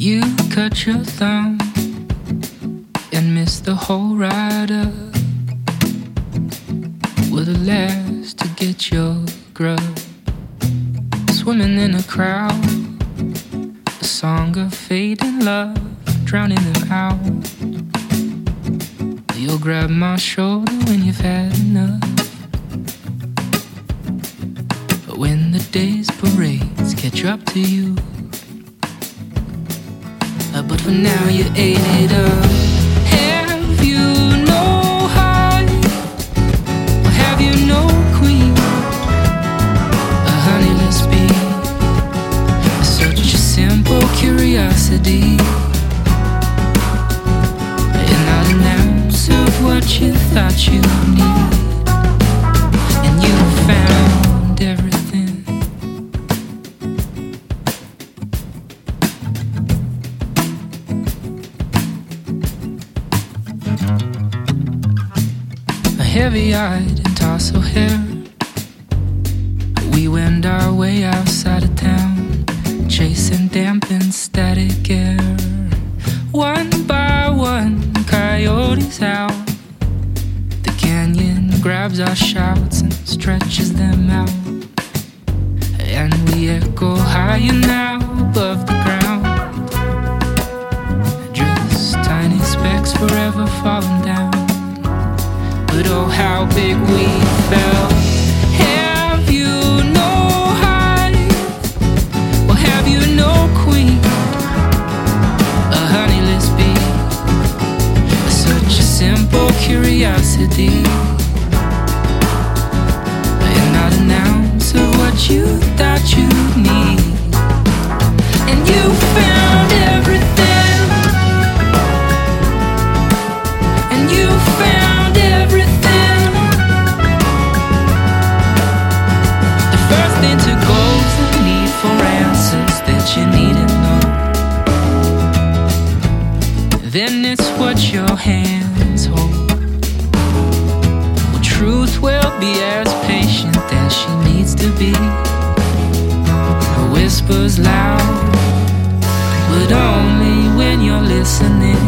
You cut your thumb and missed the whole ride up. With the last to get your grub. Swimming in a crowd, a song of fading love, drowning them out. You'll grab my shoulder when you've had enough. But when the day's parades catch up to you, but for now you ate it up. Have you no heart? Or have you no queen? A honeyless bee. A simple curiosity. And not an ounce of what you thought you A heavy eyed and tousled hair. We wend our way outside of town, chasing damp and static air. One by one, coyotes out. The canyon grabs our shouts and stretches them out. And we echo higher now above the forever falling down. But oh, how big we fell. Have you no hive? Or have you no queen? A honeyless bee. Such a simple curiosity. And not an ounce of what you thought Then it's what your hands hold. Well, truth will be as patient as she needs to be. Her whispers loud, but only when you're listening.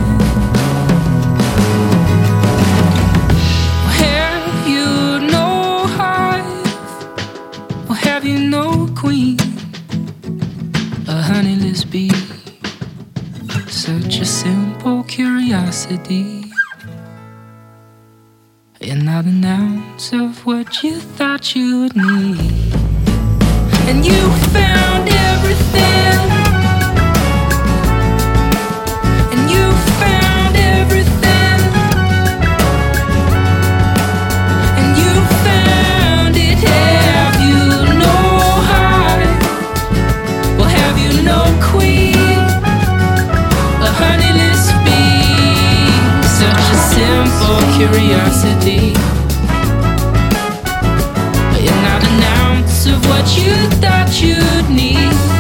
Curiosity. And not an ounce of what you thought you'd need. And you found everything. And you found everything. And you found it. Have you no heart? Well, have you no queen? Curiosity. And not an ounce of what you thought you'd need.